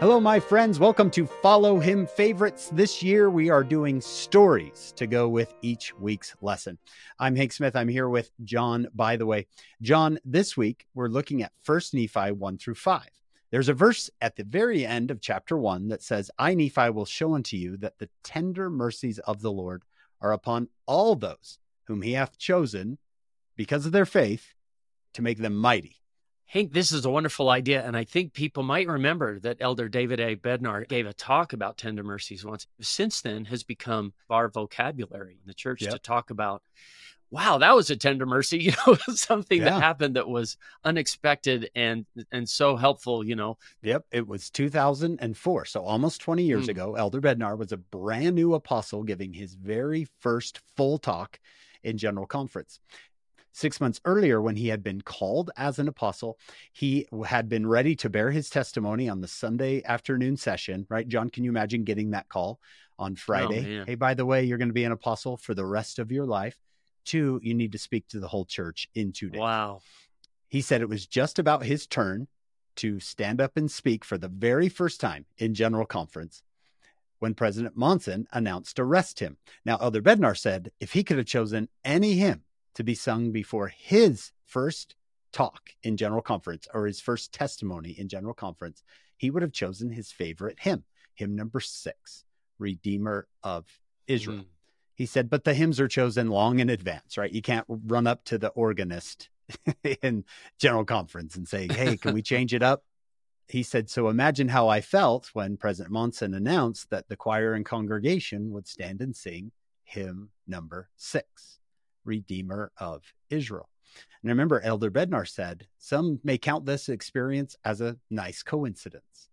Hello, my friends. Welcome to Follow Him Favorites. This year, we are doing stories to go with each week's lesson. I'm Hank Smith. I'm here with John, Bytheway. John, this week, we're looking at 1 Nephi 1 through 5. There's a verse at the very end of chapter 1 that says, I, Nephi, will show unto you that the tender mercies of the Lord are upon all those whom he hath chosen because of their faith to make them mighty. Hank, this is a wonderful idea. And I think people might remember that Elder David A. Bednar gave a talk about tender mercies once. Since then has become our vocabulary in the church yep. to talk about, wow, that was a tender mercy, you know, something yeah. that happened that was unexpected and and so helpful, you know. Yep. It was 2004. So almost 20 years mm. ago, Elder Bednar was a brand new apostle giving his very first full talk in general conference. Six months earlier, when he had been called as an apostle, he had been ready to bear his testimony on the Sunday afternoon session, right? John, can you imagine getting that call on oh, Friday? Oh, hey, by the way, you're going to be an apostle for the rest of your life. Two, you need to speak to the whole church in two days. Wow. He said it was just about his turn to stand up and speak for the very first time in general conference when President Monson announced to arrest him. Now, Elder Bednar said if he could have chosen any hymn to be sung before his first talk in general conference or his first testimony in general conference, he would have chosen his favorite hymn, hymn number six, Redeemer of Israel. Mm. He said, but the hymns are chosen long in advance, right? You can't run up to the organist in general conference and say, hey, can we change it up? He said, so imagine how I felt when President Monson announced that the choir and congregation would stand and sing hymn number six. Redeemer of Israel. And remember, Elder Bednar said, Some may count this experience as a nice coincidence.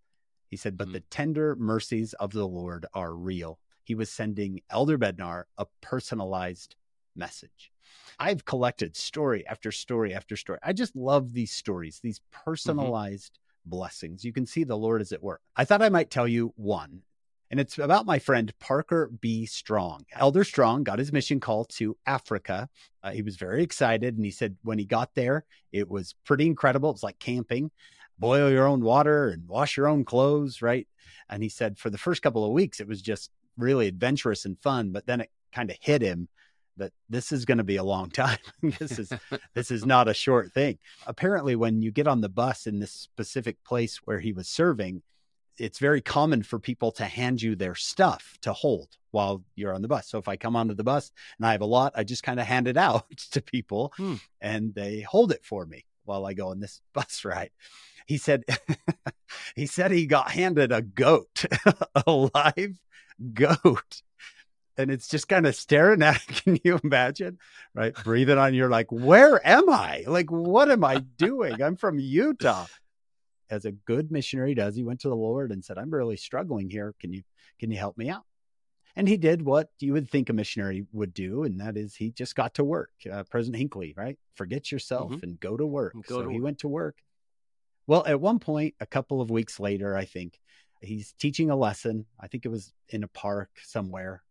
He said, But mm-hmm. the tender mercies of the Lord are real. He was sending Elder Bednar a personalized message. I've collected story after story after story. I just love these stories, these mm-hmm. personalized mm-hmm. blessings. You can see the Lord is at work. I thought I might tell you one and it's about my friend Parker B. Strong. Elder Strong got his mission call to Africa. Uh, he was very excited, and he said when he got there, it was pretty incredible. It was like camping, boil your own water and wash your own clothes, right? And he said for the first couple of weeks, it was just really adventurous and fun, but then it kind of hit him that this is going to be a long time. this is this is not a short thing. Apparently, when you get on the bus in this specific place where he was serving, it's very common for people to hand you their stuff to hold while you're on the bus. So if I come onto the bus and I have a lot, I just kind of hand it out to people hmm. and they hold it for me while I go on this bus ride. He said he said he got handed a goat, a live goat. And it's just kind of staring at it. Can you imagine? Right. Breathing on you're like, where am I? Like, what am I doing? I'm from Utah as a good missionary does, he went to the Lord and said, "I'm really struggling here. Can you can you help me out?" And he did what you would think a missionary would do, and that is he just got to work. Uh, President Hinckley, right? Forget yourself mm-hmm. and go to work. Go so to he work. went to work. Well, at one point, a couple of weeks later, I think he's teaching a lesson. I think it was in a park somewhere,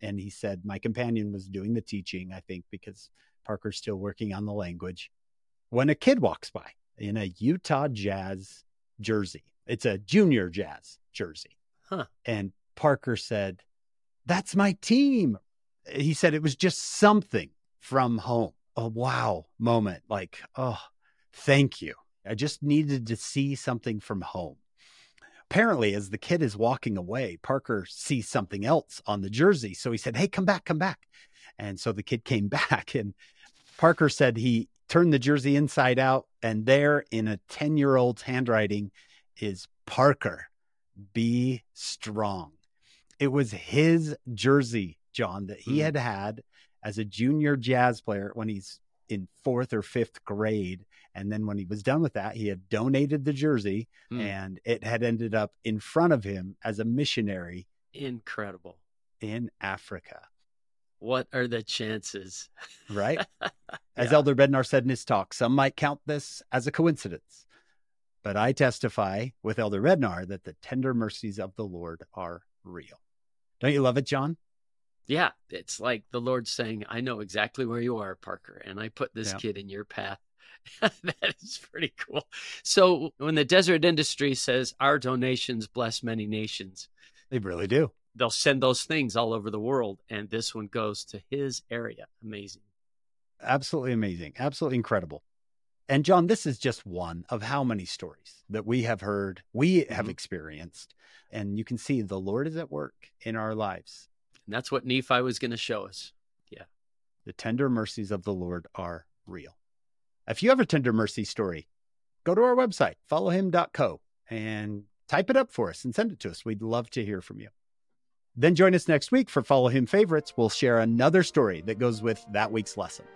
and he said my companion was doing the teaching. I think because Parker's still working on the language. When a kid walks by, in a Utah Jazz jersey. It's a junior Jazz jersey. Huh. And Parker said, That's my team. He said it was just something from home. A wow moment. Like, oh, thank you. I just needed to see something from home. Apparently, as the kid is walking away, Parker sees something else on the jersey. So he said, Hey, come back, come back. And so the kid came back and Parker said he turned the jersey inside out, and there in a 10 year old's handwriting is Parker, be strong. It was his jersey, John, that he mm. had had as a junior jazz player when he's in fourth or fifth grade. And then when he was done with that, he had donated the jersey mm. and it had ended up in front of him as a missionary. Incredible. In Africa what are the chances? Right. As yeah. Elder Bednar said in his talk, some might count this as a coincidence. But I testify with Elder Bednar that the tender mercies of the Lord are real. Don't you love it, John? Yeah. It's like the Lord saying, I know exactly where you are, Parker, and I put this yeah. kid in your path that is pretty cool. So when the Deseret Industries says our donations bless many nations, they really do. They'll send those things all over the world, and this one goes to his area. Amazing. Absolutely amazing. Absolutely incredible. And John, this is just one of how many stories that we have heard, we have mm-hmm. experienced. And you can see the Lord is at work in our lives. And that's what Nephi was going to show us. Yeah. The tender mercies of the Lord are real. If you have a tender mercy story, go to our website, followhim.co, and type it up for us and send it to us. We'd love to hear from you. Then join us next week for Follow Him Favorites. We'll share another story that goes with that week's lesson.